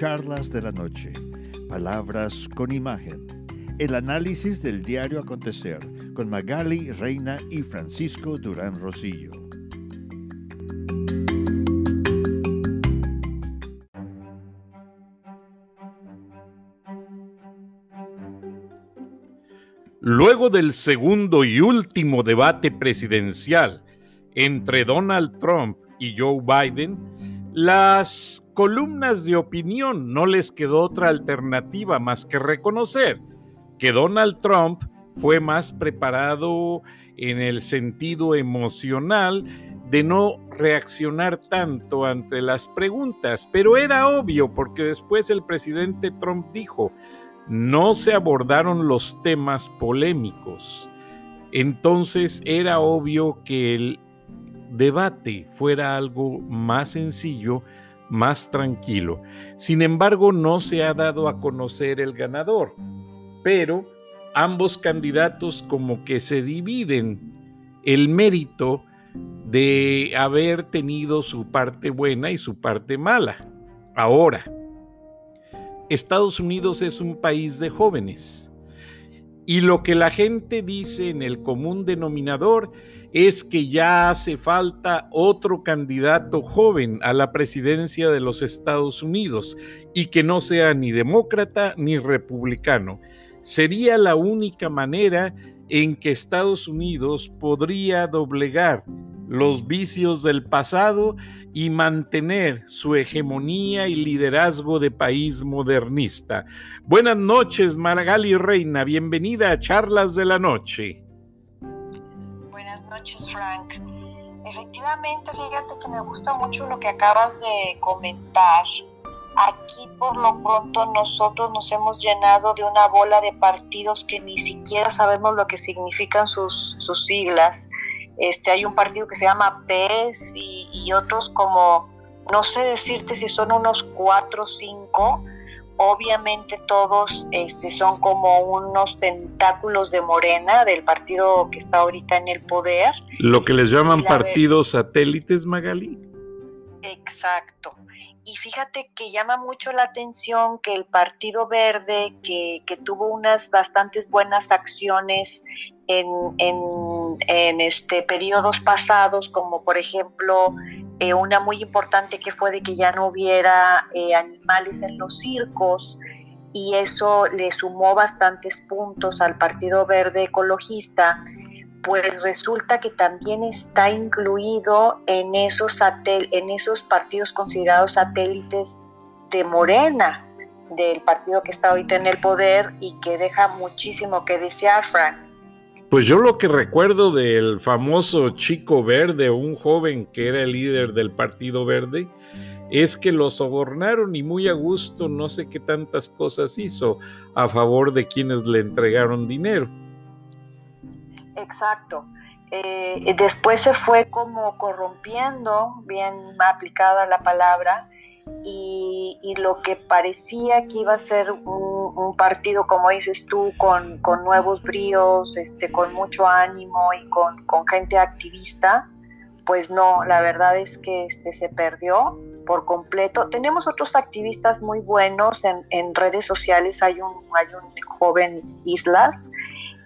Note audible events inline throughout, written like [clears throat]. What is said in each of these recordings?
Charlas de la Noche, Palabras con Imagen, el análisis del diario acontecer con Magali Reina y Francisco Durán Rosillo. Luego del segundo y último debate presidencial entre Donald Trump y Joe Biden, las columnas de opinión no les quedó otra alternativa más que reconocer que Donald Trump fue más preparado en el sentido emocional de no reaccionar tanto ante las preguntas, pero era obvio porque después el presidente Trump dijo, no se abordaron los temas polémicos. Entonces era obvio que el debate fuera algo más sencillo, más tranquilo. Sin embargo, no se ha dado a conocer el ganador, pero ambos candidatos como que se dividen el mérito de haber tenido su parte buena y su parte mala. Ahora, Estados Unidos es un país de jóvenes y lo que la gente dice en el común denominador es que ya hace falta otro candidato joven a la presidencia de los Estados Unidos y que no sea ni demócrata ni republicano. Sería la única manera en que Estados Unidos podría doblegar los vicios del pasado y mantener su hegemonía y liderazgo de país modernista. Buenas noches, Maragali Reina, bienvenida a Charlas de la Noche noches, Frank. Efectivamente, fíjate que me gusta mucho lo que acabas de comentar. Aquí por lo pronto nosotros nos hemos llenado de una bola de partidos que ni siquiera sabemos lo que significan sus, sus siglas. Este, hay un partido que se llama PES y, y otros como, no sé decirte si son unos cuatro o cinco, Obviamente todos este, son como unos tentáculos de Morena, del partido que está ahorita en el poder. Lo que les llaman partidos satélites, Magali. Exacto. Y fíjate que llama mucho la atención que el Partido Verde, que, que tuvo unas bastantes buenas acciones en, en, este periodos pasados, como por ejemplo eh, una muy importante que fue de que ya no hubiera eh, animales en los circos y eso le sumó bastantes puntos al Partido Verde Ecologista, pues resulta que también está incluido en esos, en esos partidos considerados satélites de Morena, del partido que está ahorita en el poder y que deja muchísimo que desear, Frank. Pues yo lo que recuerdo del famoso Chico Verde, un joven que era el líder del Partido Verde, es que lo sobornaron y muy a gusto no sé qué tantas cosas hizo a favor de quienes le entregaron dinero. Exacto. Eh, después se fue como corrompiendo, bien aplicada la palabra, y, lo que parecía que iba a ser un, partido, como dices tú, con, con, nuevos bríos, este, con mucho ánimo y con, con, gente activista, pues no, la verdad es que este, se perdió por completo. Tenemos otros activistas muy buenos en, en redes sociales, hay un, hay un joven Islas,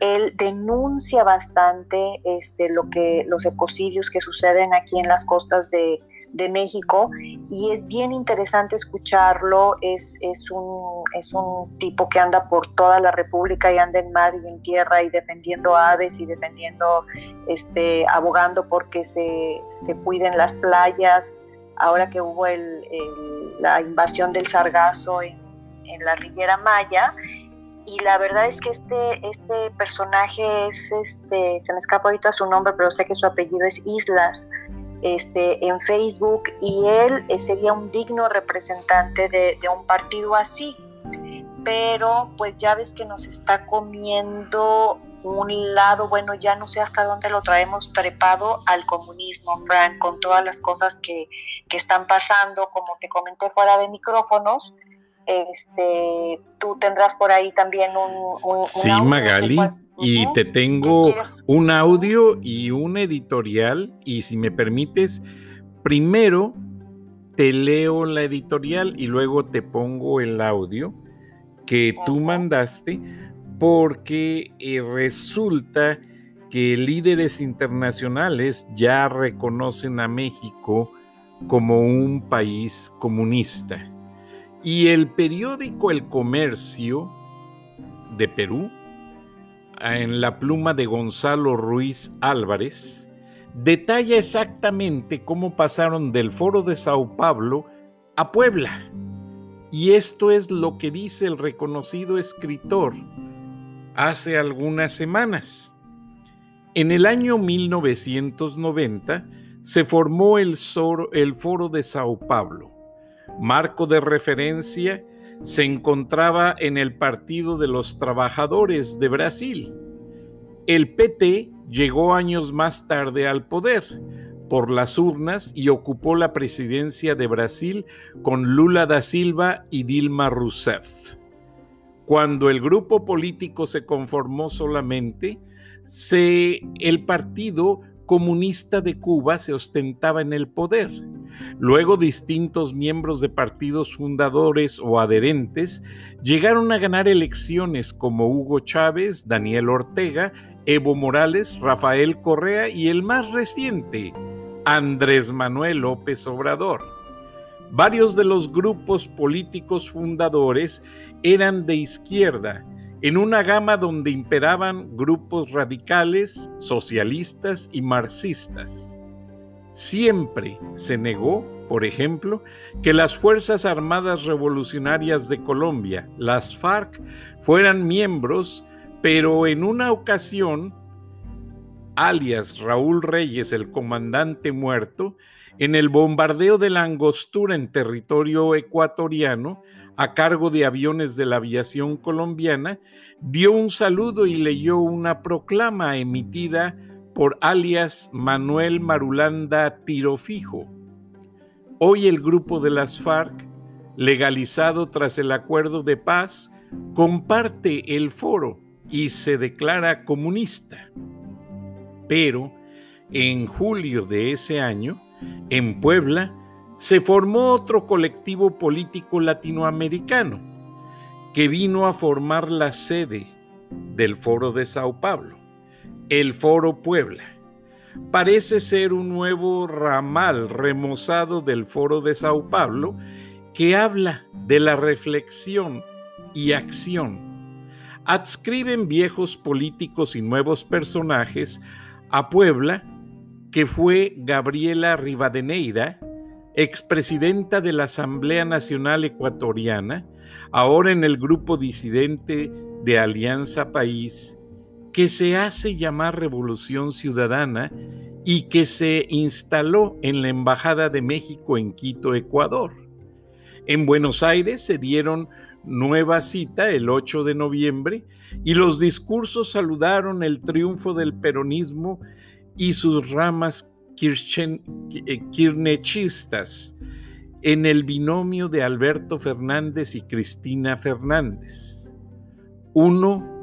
él denuncia bastante este, lo que, los ecocidios que suceden aquí en las costas de, de México y es bien interesante escucharlo, es, es, un, es un tipo que anda por toda la República y anda en mar y en tierra y defendiendo aves y defendiendo, este, abogando porque se, se cuiden las playas, ahora que hubo el, la invasión del sargazo en, en la Riviera Maya, y la verdad es que este, este personaje es, este, se me escapa ahorita su nombre, pero sé que su apellido es Islas, este, en Facebook y él eh, sería un digno representante de, un partido así. Pero pues ya ves que nos está comiendo un lado, bueno, ya no sé hasta dónde lo traemos trepado al comunismo, Frank, con todas las cosas que, que están pasando, como te comenté fuera de micrófonos. Este, tú tendrás por ahí también un... sí, Magali. Y te tengo un audio y un editorial y si me permites, primero te leo la editorial y luego te pongo el audio que tú mandaste porque eh, resulta que líderes internacionales ya reconocen a México como un país comunista. Y el periódico El Comercio de Perú, en la pluma de Gonzalo Ruiz Álvarez, detalla exactamente cómo pasaron del foro de Sao Paulo a Puebla. Y esto es lo que dice el reconocido escritor hace algunas semanas. En el año 1990 se formó el, Foro de Sao Paulo. Marco de referencia se encontraba en el Partido de los Trabajadores de Brasil. El PT llegó años más tarde al poder por las urnas y ocupó la presidencia de Brasil con Lula da Silva y Dilma Rousseff. Cuando el grupo político se conformó solamente, se, el Partido Comunista de Cuba se ostentaba en el poder. Luego distintos miembros de partidos fundadores o adherentes llegaron a ganar elecciones como Hugo Chávez, Daniel Ortega, Evo Morales, Rafael Correa y el más reciente, Andrés Manuel López Obrador. Varios de los grupos políticos fundadores eran de izquierda, en una gama donde imperaban grupos radicales, socialistas y marxistas. Siempre se negó, por ejemplo, que las Fuerzas Armadas Revolucionarias de Colombia, las FARC, fueran miembros, pero en una ocasión, alias Raúl Reyes, el comandante muerto, en el bombardeo de la Angostura en territorio ecuatoriano, a cargo de aviones de la aviación colombiana, dio un saludo y leyó una proclama emitida por alias Manuel Marulanda Tirofijo. Hoy el grupo de las FARC, legalizado tras el acuerdo de paz, comparte el foro y se declara comunista. Pero en julio de ese año, en Puebla, se formó otro colectivo político latinoamericano que vino a formar la sede del Foro de Sao Paulo, el Foro Puebla. Parece ser un nuevo ramal remozado del Foro de Sao Paulo que habla de la reflexión y acción. Adscriben viejos políticos y nuevos personajes a Puebla, que fue Gabriela Rivadeneira, expresidenta de la Asamblea Nacional Ecuatoriana, ahora en el grupo disidente de Alianza País, que se hace llamar Revolución Ciudadana y que se instaló en la Embajada de México en Quito, Ecuador. En Buenos Aires se dieron nueva cita el 8 de noviembre y los discursos saludaron el triunfo del peronismo y sus ramas eh, kirnechistas en el binomio de Alberto Fernández y Cristina Fernández. Uno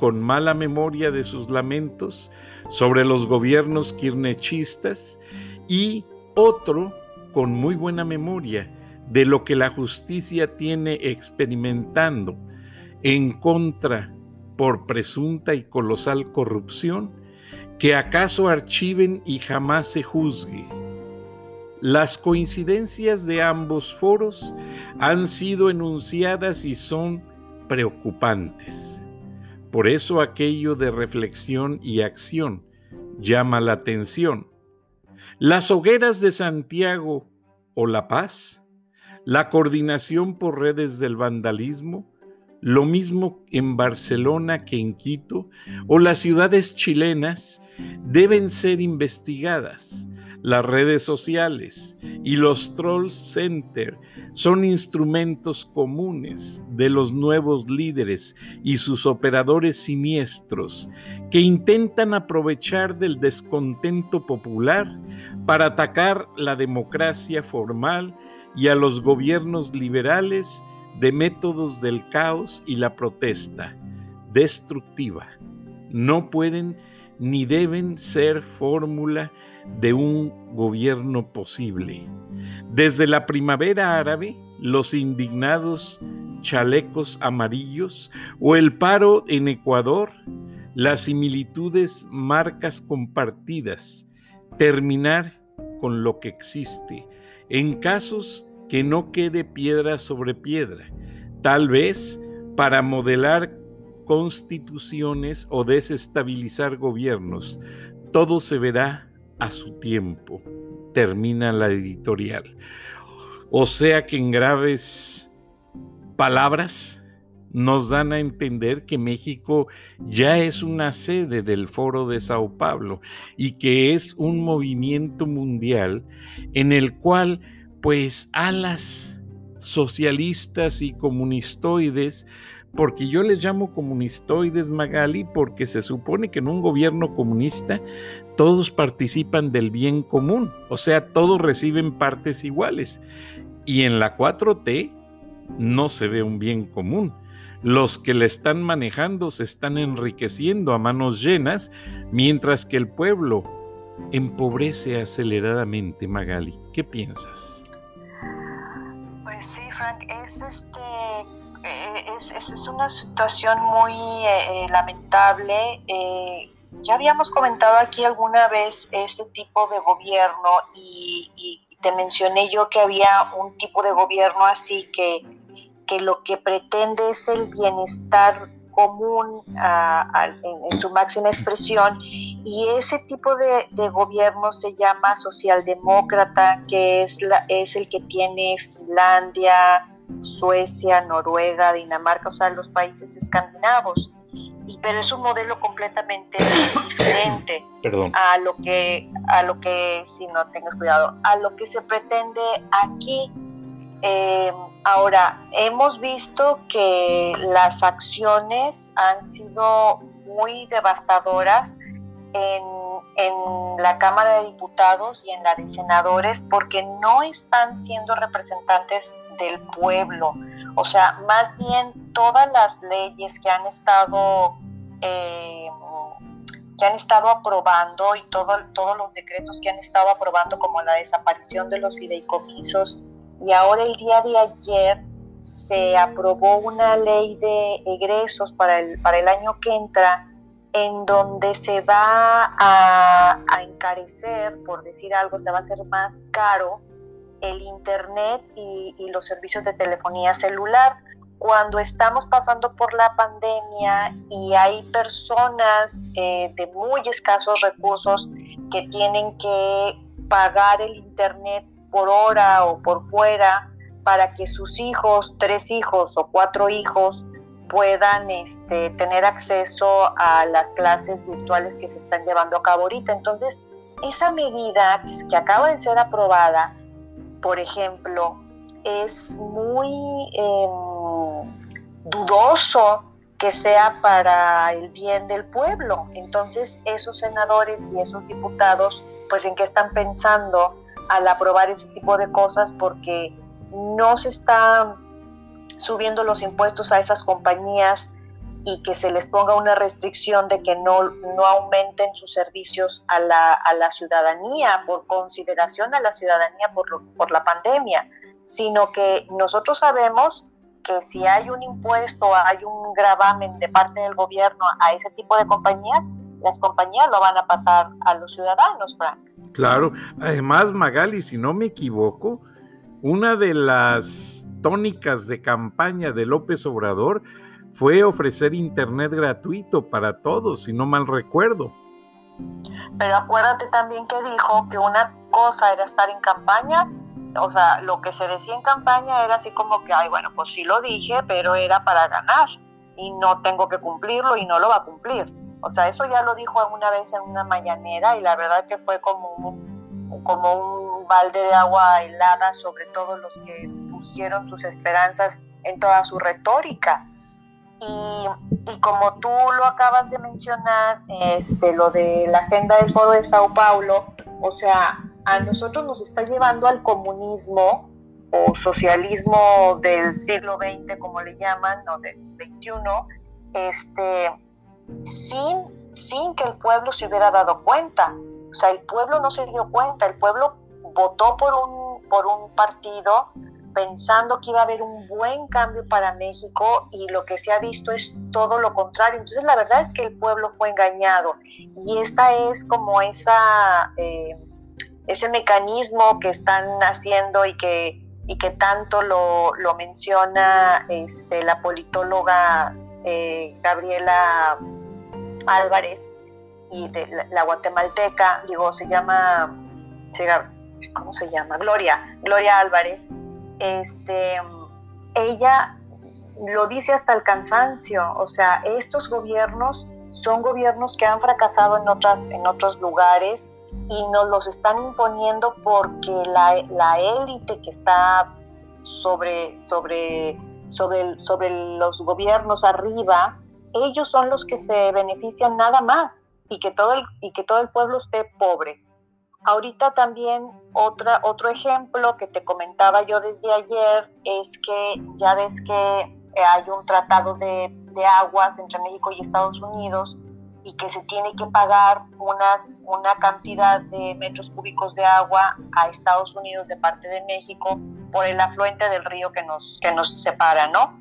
con mala memoria de sus lamentos sobre los gobiernos kirnechistas y otro con muy buena memoria de lo que la justicia tiene experimentando en contra por presunta y colosal corrupción que acaso archiven y jamás se juzgue. Las coincidencias de ambos foros han sido enunciadas y son preocupantes. Por eso aquello de reflexión y acción llama la atención. Las hogueras de Santiago o La Paz, la coordinación por redes del vandalismo, lo mismo en Barcelona que en Quito o las ciudades chilenas deben ser investigadas. Las redes sociales y los troll center son instrumentos comunes de los nuevos líderes y sus operadores siniestros que intentan aprovechar del descontento popular para atacar la democracia formal y a los gobiernos liberales de métodos del caos y la protesta destructiva. No pueden ni deben ser fórmula de un gobierno posible. Desde la primavera árabe, los indignados chalecos amarillos o el paro en Ecuador, las similitudes, marcas compartidas, terminar con lo que existe, en casos que no quede piedra sobre piedra, tal vez para modelar constituciones o desestabilizar gobiernos. Todo se verá a su tiempo, termina la editorial. O sea que en graves palabras nos dan a entender que México ya es una sede del Foro de Sao Paulo y que es un movimiento mundial en el cual pues alas socialistas y comunistoides porque yo les llamo comunistoides Magali porque se supone que en un gobierno comunista todos participan del bien común, o sea, todos reciben partes iguales. Y en la 4T no se ve un bien común. Los que le están manejando se están enriqueciendo a manos llenas, mientras que el pueblo empobrece aceleradamente, Magali. ¿Qué piensas? Pues sí, Frank, es este eh, es, es, una situación muy eh, eh, lamentable. ya habíamos comentado aquí alguna vez este tipo de gobierno y, te mencioné yo que había un tipo de gobierno así que, que lo que pretende es el bienestar común en, su máxima expresión y ese tipo de, de, gobierno se llama socialdemócrata, que es, la, es el que tiene Finlandia, Suecia, Noruega, Dinamarca, o sea, los países escandinavos. Y, pero es un modelo completamente diferente [coughs] a lo que a lo que si no tengas cuidado a lo que se pretende aquí eh, ahora hemos visto que las acciones han sido muy devastadoras en en la Cámara de Diputados y en la de Senadores porque no están siendo representantes del pueblo. O sea, más bien todas las leyes que han estado eh, que han estado aprobando y todo, todos los decretos que han estado aprobando como la desaparición de los fideicomisos y ahora el día de ayer se aprobó una ley de egresos para el, para el año que entra en donde se va a, encarecer, por decir algo, se va a hacer más caro el Internet y, los servicios de telefonía celular. Cuando estamos pasando por la pandemia y hay personas eh, de muy escasos recursos que tienen que pagar el Internet por hora o por fuera para que sus hijos, tres hijos o cuatro hijos, puedan este, tener acceso a las clases virtuales que se están llevando a cabo ahorita. Entonces, esa medida que acaba de ser aprobada, por ejemplo, es muy em, dudoso que sea para el bien del pueblo. Entonces, esos senadores y esos diputados, pues en qué están pensando al aprobar ese tipo de cosas porque no se está subiendo los impuestos a esas compañías y que se les ponga una restricción de que no, no aumenten sus servicios a la, a la ciudadanía por consideración a la ciudadanía por, por la pandemia, sino que nosotros sabemos que si hay un impuesto, hay un gravamen de parte del gobierno a ese tipo de compañías, las compañías lo van a pasar a los ciudadanos, Frank. Claro, además Magali, si no me equivoco, una de las tónicas de campaña de López Obrador fue ofrecer Internet gratuito para todos, si no mal recuerdo. Pero acuérdate también que dijo que una cosa era estar en campaña, o sea, lo que se decía en campaña era así como que, ay, bueno, pues sí lo dije, pero era para ganar y no tengo que cumplirlo y no lo va a cumplir. O sea, eso ya lo dijo alguna vez en una mañanera y la verdad que fue como como un balde de agua helada sobre todos los que pusieron sus esperanzas en toda su retórica. Y, y, como tú lo acabas de mencionar, este, lo de la agenda del Foro de Sao Paulo, o sea, a nosotros nos está llevando al comunismo o socialismo del siglo XX, como le llaman, o del XXI, este, sin, sin que el pueblo se hubiera dado cuenta. O sea, el pueblo no se dio cuenta, el pueblo votó por un, por un partido pensando que iba a haber un buen cambio para México y lo que se ha visto es todo lo contrario. Entonces la verdad es que el pueblo fue engañado y esta es como esa, eh, ese mecanismo que están haciendo y que, y que tanto lo, lo menciona este, la politóloga eh, Gabriela Álvarez y de la, guatemalteca, digo, se llama, ¿cómo se llama? Gloria, Gloria Álvarez este, ella lo dice hasta el cansancio, o sea, estos gobiernos son gobiernos que han fracasado en, otras, en otros lugares y nos los están imponiendo porque la, élite que está sobre, sobre, sobre, sobre los gobiernos arriba, ellos son los que se benefician nada más y que todo el, y que todo el pueblo esté pobre. Ahorita también otra, otro ejemplo que te comentaba yo desde ayer es que ya ves que eh, hay un tratado de, aguas entre México y Estados Unidos y que se tiene que pagar unas, una cantidad de metros cúbicos de agua a Estados Unidos de parte de México por el afluente del río que nos, que nos separa, ¿no?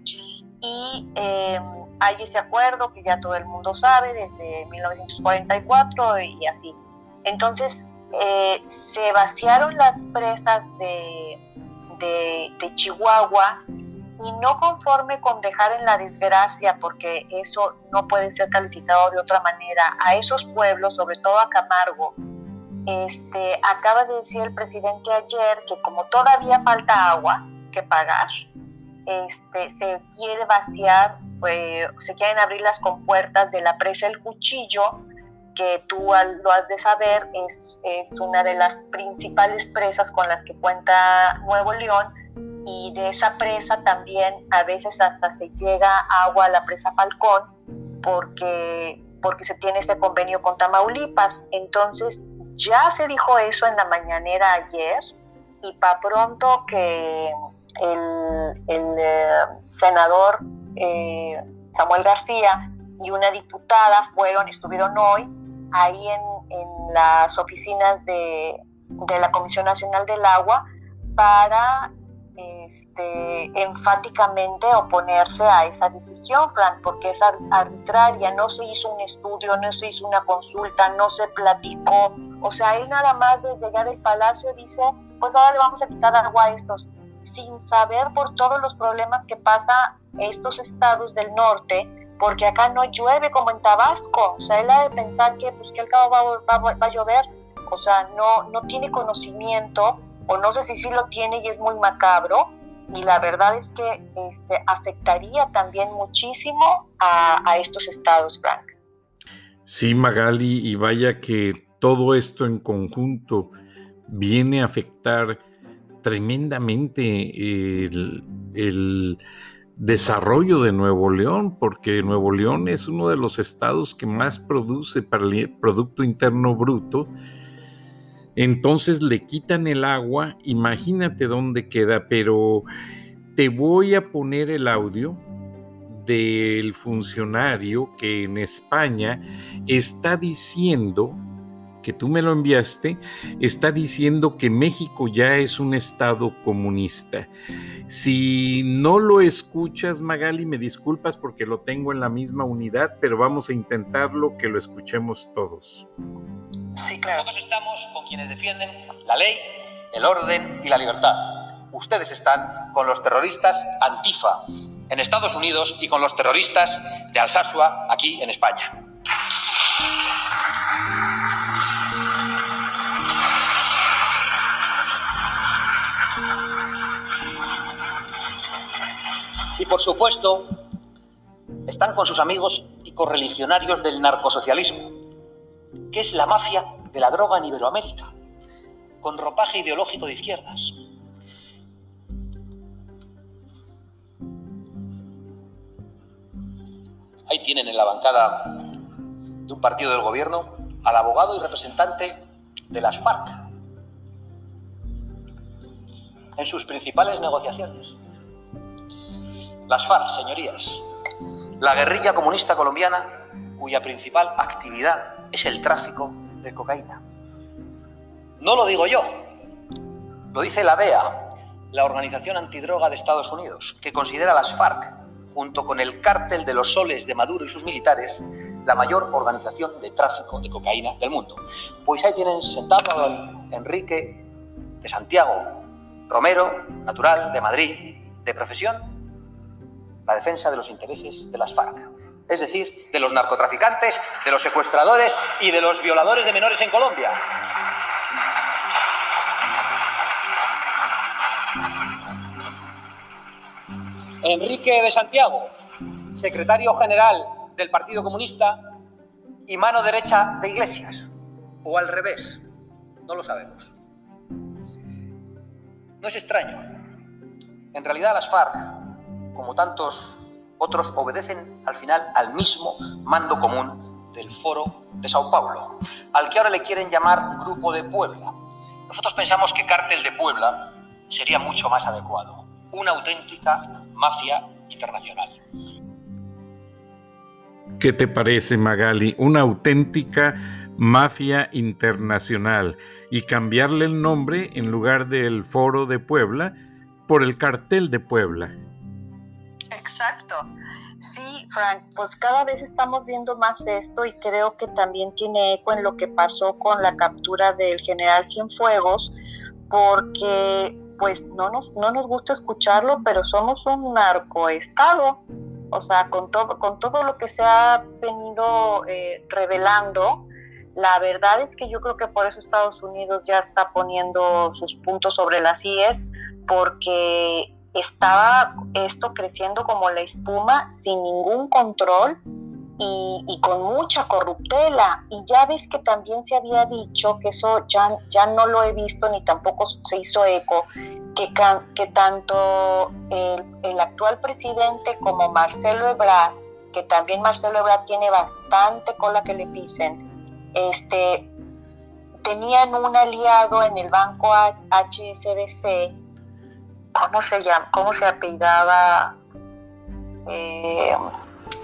Y em, hay ese acuerdo que ya todo el mundo sabe desde 1944 y así. Entonces, eh, se vaciaron las presas de, Chihuahua y no conforme con dejar en la desgracia, porque eso no puede ser calificado de otra manera, a esos pueblos, sobre todo a Camargo, este, acaba de decir el presidente ayer que como todavía falta agua que pagar, este, se quiere vaciar, pues, se quieren abrir las compuertas de la presa El Cuchillo que tú lo has de saber, es, es una de las principales presas con las que cuenta Nuevo León y de esa presa también a veces hasta se llega agua a la presa Falcón porque, porque se tiene ese convenio con Tamaulipas. Entonces ya se dijo eso en la mañanera ayer y para pronto que el, el eh, senador eh, Samuel García y una diputada fueron, estuvieron hoy ahí en, las oficinas de, la Comisión Nacional del Agua para este, enfáticamente oponerse a esa decisión, Fran, porque es arbitraria, no se hizo un estudio, no se hizo una consulta, no se platicó, o sea, él nada más desde allá del palacio dice, pues ahora le vamos a quitar agua a estos, sin saber por todos los problemas que pasa estos estados del norte, porque acá no llueve como en Tabasco. O sea, él ha de pensar que, pues, que el cabo va, a llover. O sea, no, no tiene conocimiento, o no sé si sí lo tiene y es muy macabro. Y la verdad es que este, afectaría también muchísimo a, a estos estados, Frank. Sí, Magali, y vaya que todo esto en conjunto viene a afectar tremendamente el, el desarrollo de Nuevo León, porque Nuevo León es uno de los estados que más produce para el Producto Interno Bruto. Entonces le quitan el agua, imagínate dónde queda, pero te voy a poner el audio del funcionario que en España está diciendo que tú me lo enviaste, está diciendo que México ya es un estado comunista. Si no lo escuchas, Magali, me disculpas porque lo tengo en la misma unidad, pero vamos a intentarlo que lo escuchemos todos. Sí, claro. Nosotros estamos con quienes defienden la ley, el orden y la libertad. Ustedes están con los terroristas Antifa en Estados Unidos y con los terroristas de Alsasua aquí en España. Por supuesto, están con sus amigos y correligionarios del narcosocialismo, que es la mafia de la droga en Iberoamérica, con ropaje ideológico de izquierdas. Ahí tienen en la bancada de un partido del gobierno al abogado y representante de las FARC en sus principales negociaciones. Las FARC, señorías, la guerrilla comunista colombiana cuya principal actividad es el tráfico de cocaína. No lo digo yo, lo dice la DEA, la Organización Antidroga de Estados Unidos, que considera a las FARC, junto con el cártel de los soles de Maduro y sus militares, la mayor organización de tráfico de cocaína del mundo. Pues ahí tienen sentado a Enrique de Santiago, Romero, natural, de Madrid, de profesión, la defensa de los intereses de las FARC, es decir, de los narcotraficantes, de los secuestradores y de los violadores de menores en Colombia. Enrique de Santiago, secretario general del Partido Comunista y mano derecha de Iglesias, o al revés, no lo sabemos. No es extraño. En realidad las FARC, como tantos otros, obedecen al final al mismo mando común del Foro de Sao Paulo, al que ahora le quieren llamar Grupo de Puebla. Nosotros pensamos que Cártel de Puebla sería mucho más adecuado. Una auténtica mafia internacional. ¿Qué te parece, Magali? Una auténtica mafia internacional y cambiarle el nombre en lugar del Foro de Puebla por el Cartel de Puebla. Exacto. Sí, Frank, pues cada vez estamos viendo más esto y creo que también tiene eco en lo que pasó con la captura del general Cienfuegos, porque pues no nos, no nos gusta escucharlo, pero somos un narcoestado. O sea, con todo, con todo lo que se ha venido eh, revelando, la verdad es que yo creo que por eso Estados Unidos ya está poniendo sus puntos sobre las IES, porque estaba esto creciendo como la espuma sin ningún control y, con mucha corruptela. Y ya ves que también se había dicho, que eso ya, ya no lo he visto ni tampoco se hizo eco, que, que tanto el, el, actual presidente como Marcelo Ebrard, que también Marcelo Ebrard tiene bastante cola que le pisen, este, tenían un aliado en el banco HSBC, ¿cómo se llama? ¿Cómo se apellidaba? Eh,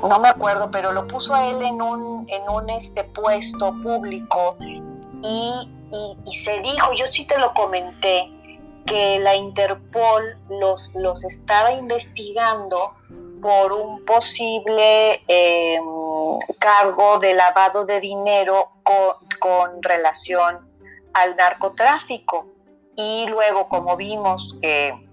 no me acuerdo, pero lo puso a él en un, en un este puesto público y, se dijo, yo sí te lo comenté, que la Interpol los, los estaba investigando por un posible em, cargo de lavado de dinero con, relación al narcotráfico. Y luego, como vimos que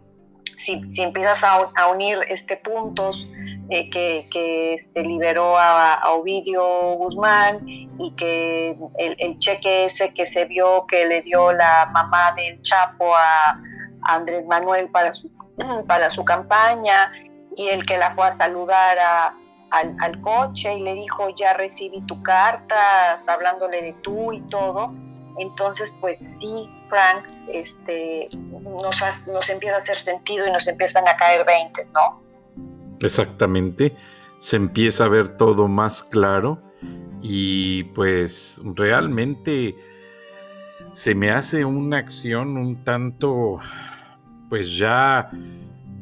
si, si empiezas a, a unir este puntos, eh, que, este, liberó a, Ovidio Guzmán y que el, cheque ese que se vio que le dio la mamá del Chapo a, Andrés Manuel para su, [clears throat] para su campaña y el que la fue a saludar al, al, coche y le dijo ya recibí tu carta, hasta hablándole de tú y todo. Entonces, pues sí, Frank, este, nos, nos empieza a hacer sentido y nos empiezan a caer veintes, ¿no? Exactamente, se empieza a ver todo más claro y pues realmente se me hace una acción un tanto, pues ya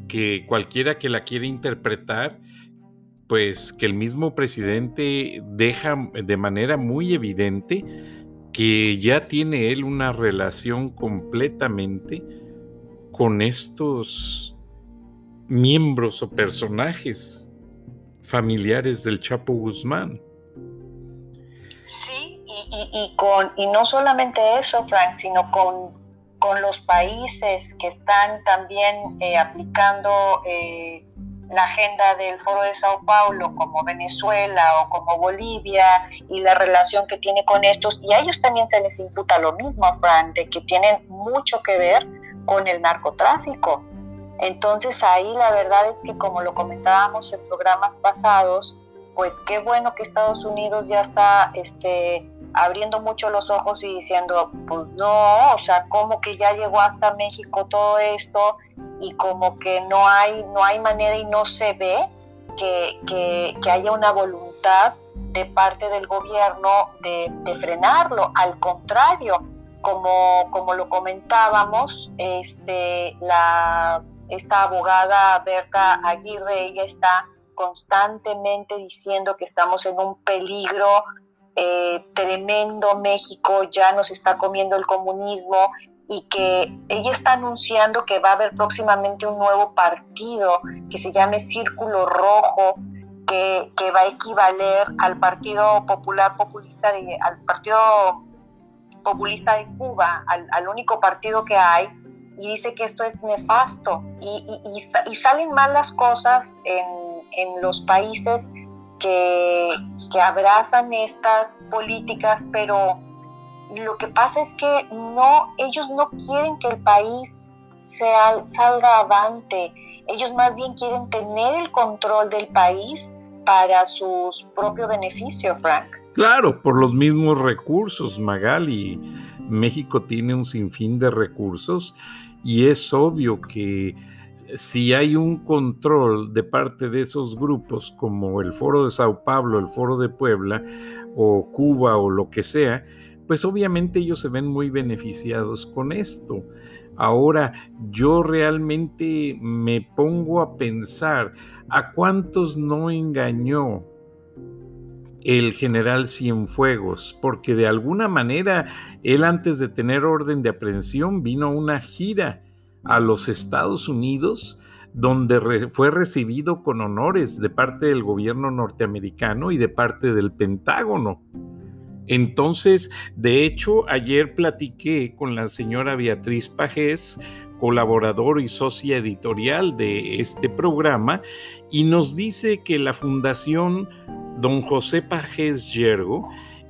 que cualquiera que la quiera interpretar, pues que el mismo presidente deja de manera muy evidente que ya tiene él una relación completamente con estos miembros o personajes familiares del Chapo Guzmán. Sí, y, con, y no solamente eso, Frank, sino con, con los países que están también eh, aplicando eh, la agenda del Foro de Sao Paulo, como Venezuela o como Bolivia, y la relación que tiene con estos, y a ellos también se les imputa lo mismo, Frank, de que tienen mucho que ver con el narcotráfico entonces ahí la verdad es que como lo comentábamos en programas pasados, pues qué bueno que Estados Unidos ya está este, abriendo mucho los ojos y diciendo, pues no, o sea, como que ya llegó hasta México todo esto y como que no hay, no hay manera y no se ve que, que, haya una voluntad de parte del gobierno de, de frenarlo. Al contrario, como, como lo comentábamos, este, la esta abogada Berta Aguirre, ella está constantemente diciendo que estamos en un peligro eh, tremendo. México ya nos está comiendo el comunismo y que ella está anunciando que va a haber próximamente un nuevo partido que se llame Círculo Rojo, que, que va a equivaler al Partido Popular Populista, de, al Partido Populista de Cuba, al, al único partido que hay, y dice que esto es nefasto y, y, y salen mal las cosas en, en los países que, que, avrazan estas políticas, pero lo que pasa es que no, ellos no quieren que el país sea, salga avante, ellos más bien quieren tener el control del país para sus propios beneficios, Frank. Claro, por los mismos recursos, Magali. México tiene un sinfín de recursos y es obvio que si hay un control de parte de esos grupos como el Foro de Sao Paulo, el Foro de Puebla o Cuba o lo que sea, pues obviamente ellos se ven muy beneficiados con esto. Ahora yo realmente me pongo a pensar a cuántos no engañó el general Cienfuegos, porque de alguna manera él antes de tener orden de aprehensión vino a una gira a los Estados Unidos donde fue recibido con honores de parte del gobierno norteamericano y de parte del Pentágono. Entonces, de hecho, ayer platiqué con la señora Beatriz Pajés, colaborador y socia editorial de este programa, y nos dice que la Fundación don José Pajés Yergo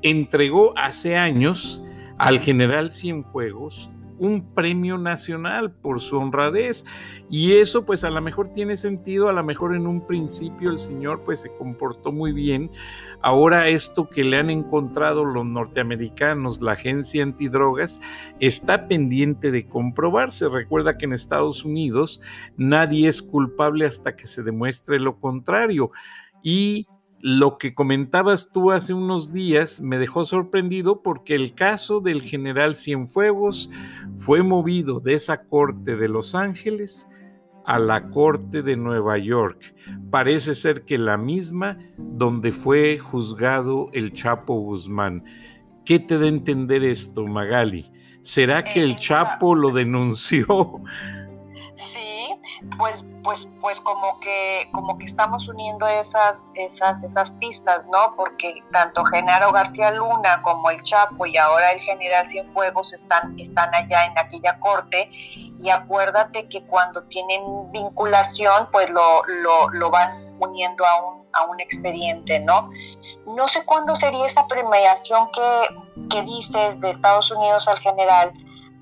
entregó hace años al general Cienfuegos un premio nacional por su honradez. Y eso pues a lo mejor tiene sentido, a lo mejor en un principio el señor pues se comportó muy bien. Ahora esto que le han encontrado los norteamericanos, la agencia antidrogas, está pendiente de comprobarse. Recuerda que en Estados Unidos nadie es culpable hasta que se demuestre lo contrario. Y lo que comentabas tú hace unos días me dejó sorprendido porque el caso del general Cienfuegos fue movido de esa corte de Los Ángeles a la corte de Nueva York. Parece ser que la misma donde fue juzgado el Chapo Guzmán. ¿Qué te da a entender esto, Magali? ¿Será que el Chapo lo denunció? Sí, pues, pues, pues como que, como que estamos uniendo esas, esas, esas pistas, ¿no? Porque tanto Genaro García Luna como el Chapo y ahora el general Cienfuegos están, están allá en aquella corte y acuérdate que cuando tienen vinculación, pues lo, lo, lo van uniendo a un, a un expediente, ¿no? No sé cuándo sería esa premiación que, que dices de Estados Unidos al general,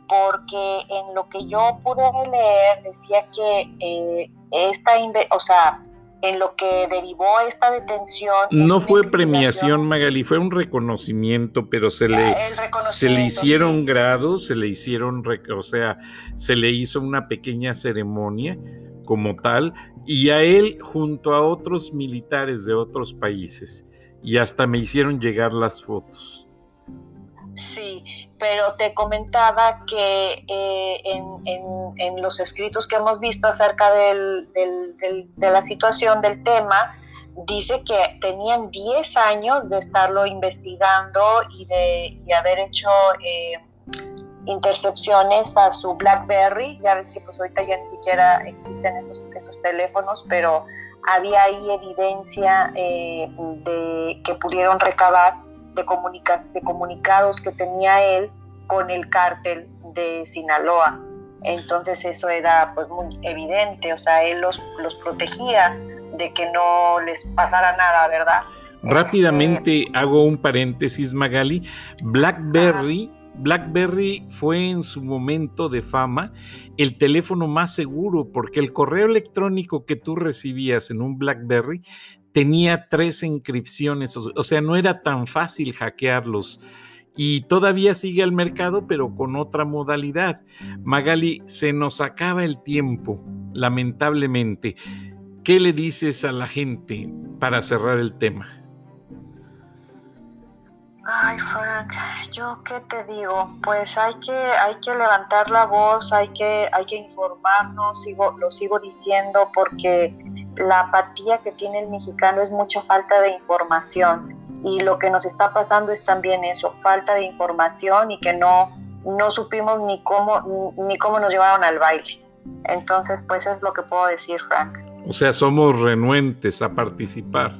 porque en lo que yo pude leer decía que eh, esta, o sea, en lo que derivó esta detención. No fue premiación, Magali, fue un reconocimiento, pero se le, se le hicieron grados, se le hicieron, o sea, se le hizo una pequeña ceremonia como tal, y a él junto a otros militares de otros países, y hasta me hicieron llegar las fotos. Sí, pero te comentaba que eh, en, los escritos que hemos visto acerca del, de la situación del tema, dice que tenían 10 años de estarlo investigando y de haber hecho eh, intercepciones a su BlackBerry. Ya ves que pues ahorita ya ni siquiera existen esos, esos teléfonos, pero había ahí evidencia eh, de que pudieron recabar de, de comunicados que tenía él con el cártel de Sinaloa. Entonces eso era pues muy evidente, o sea, él los, los protegía de que no les pasara nada, ¿verdad? Rápidamente este, hago un paréntesis, Magali. BlackBerry, BlackBerry fue en su momento de fama el teléfono más seguro porque el correo electrónico que tú recibías en un BlackBerry tenía tres inscripciones, o sea, no era tan fácil hackearlos. Y todavía sigue al mercado, pero con otra modalidad. Magali, se nos acaba el tiempo, lamentablemente. ¿Qué le dices a la gente para cerrar el tema? Ay, Frank, yo qué te digo, pues hay que, hay que levantar la voz, hay que, hay que informarnos, lo sigo diciendo porque la apatía que tiene el mexicano es mucha falta de información. y lo que nos está pasando es también eso, falta de información y que no, no supimos ni cómo, ni cómo nos llevaron al baile. Entonces, pues eso es lo que puedo decir, Frank. O sea, somos renuentes a participar.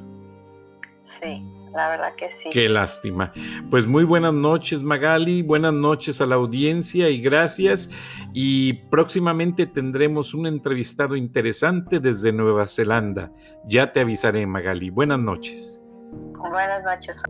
Sí, la verdad que sí. Qué lástima. Pues muy buenas noches, Magali. Buenas noches a la audiencia y gracias. Y próximamente tendremos un entrevistado interesante desde Nueva Zelanda. Ya te avisaré, Magali. Buenas noches. Buenas noches.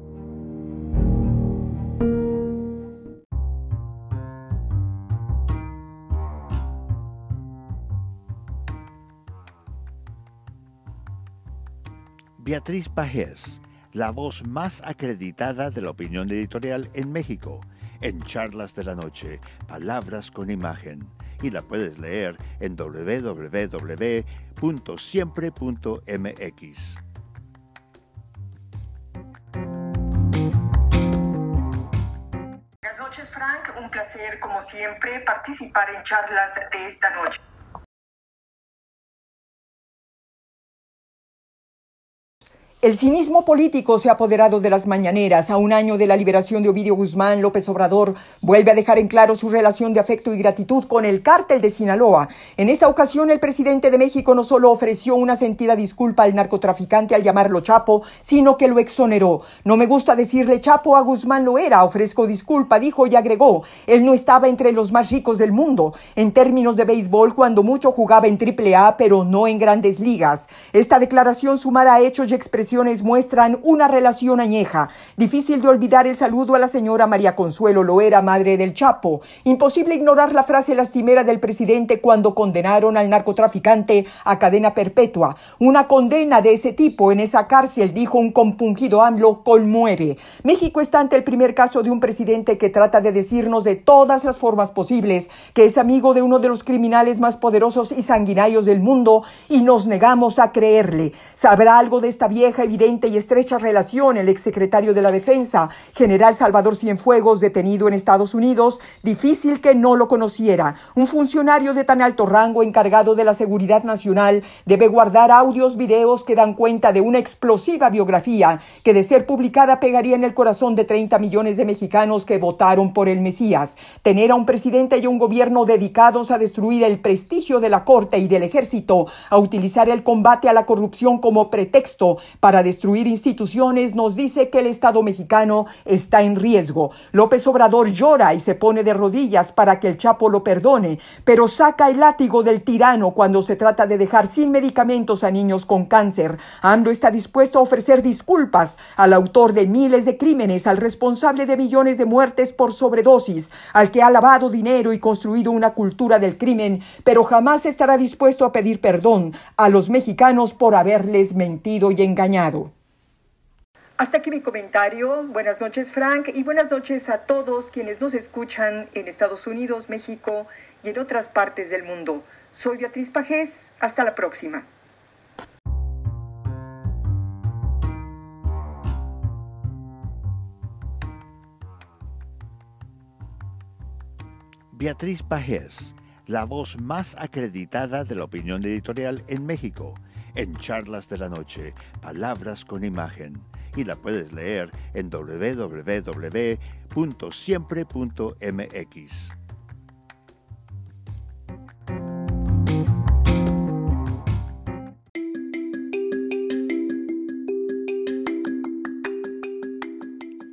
Beatriz Pajés, la voz más acreditada de la opinión editorial en México, en Charlas de la Noche, Palabras con Imagen, y la puedes leer en www.siempre.mx. Buenas noches, Frank. Un placer, como siempre, participar en charlas de esta noche. El cinismo político se ha apoderado de las mañaneras. A un año de la liberación de Ovidio Guzmán, López Obrador vuelve a dejar en claro su relación de afecto y gratitud con el cártel de Sinaloa. En esta ocasión, el presidente de México no solo ofreció una sentida disculpa al narcotraficante al llamarlo Chapo, sino que lo exoneró. No me gusta decirle Chapo, a Guzmán lo era. Ofrezco disculpa, dijo y agregó. Él no estaba entre los más ricos del mundo. En términos de béisbol, cuando mucho jugaba en AAA, pero no en grandes ligas. Esta declaración sumada a hechos y expresiones muestran una relación añeja. Difícil de olvidar el saludo a la señora María Consuelo Loera, madre del Chapo. Imposible ignorar la frase lastimera del presidente cuando condenaron al narcotraficante a cadena perpetua. Una condena de ese tipo en esa cárcel, dijo un compungido AMLO, conmueve. México está ante el primer caso de un presidente que trata de decirnos de todas las formas posibles que es amigo de uno de los criminales más poderosos y sanguinarios del mundo y nos negamos a creerle. ¿Sabrá algo de esta vieja evidente y estrecha relación el exsecretario de la Defensa, general Salvador Cienfuegos, detenido en Estados Unidos, difícil que no lo conociera. Un funcionario de tan alto rango encargado de la seguridad nacional debe guardar audios, videos que dan cuenta de una explosiva biografía que de ser publicada pegaría en el corazón de 30 millones de mexicanos que votaron por el Mesías. Tener a un presidente y un gobierno dedicados a destruir el prestigio de la Corte y del Ejército, a utilizar el combate a la corrupción como pretexto para para destruir instituciones nos dice que el Estado mexicano está en riesgo. López Obrador llora y se pone de rodillas para que el Chapo lo perdone, pero saca el látigo del tirano cuando se trata de dejar sin medicamentos a niños con cáncer. AMLO está dispuesto a ofrecer disculpas al autor de miles de crímenes, al responsable de millones de muertes por sobredosis, al que ha lavado dinero y construido una cultura del crimen, pero jamás estará dispuesto a pedir perdón a los mexicanos por haberles mentido y engañado. Hasta aquí mi comentario. Buenas noches Frank y buenas noches a todos quienes nos escuchan en Estados Unidos, México y en otras partes del mundo. Soy Beatriz Pajés. Hasta la próxima. Beatriz Pajés, la voz más acreditada de la opinión editorial en México en Charlas de la Noche, Palabras con Imagen, y la puedes leer en www.siempre.mx.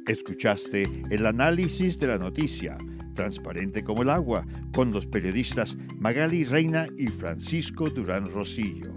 Escuchaste el análisis de la noticia, transparente como el agua, con los periodistas Magali Reina y Francisco Durán Rosillo.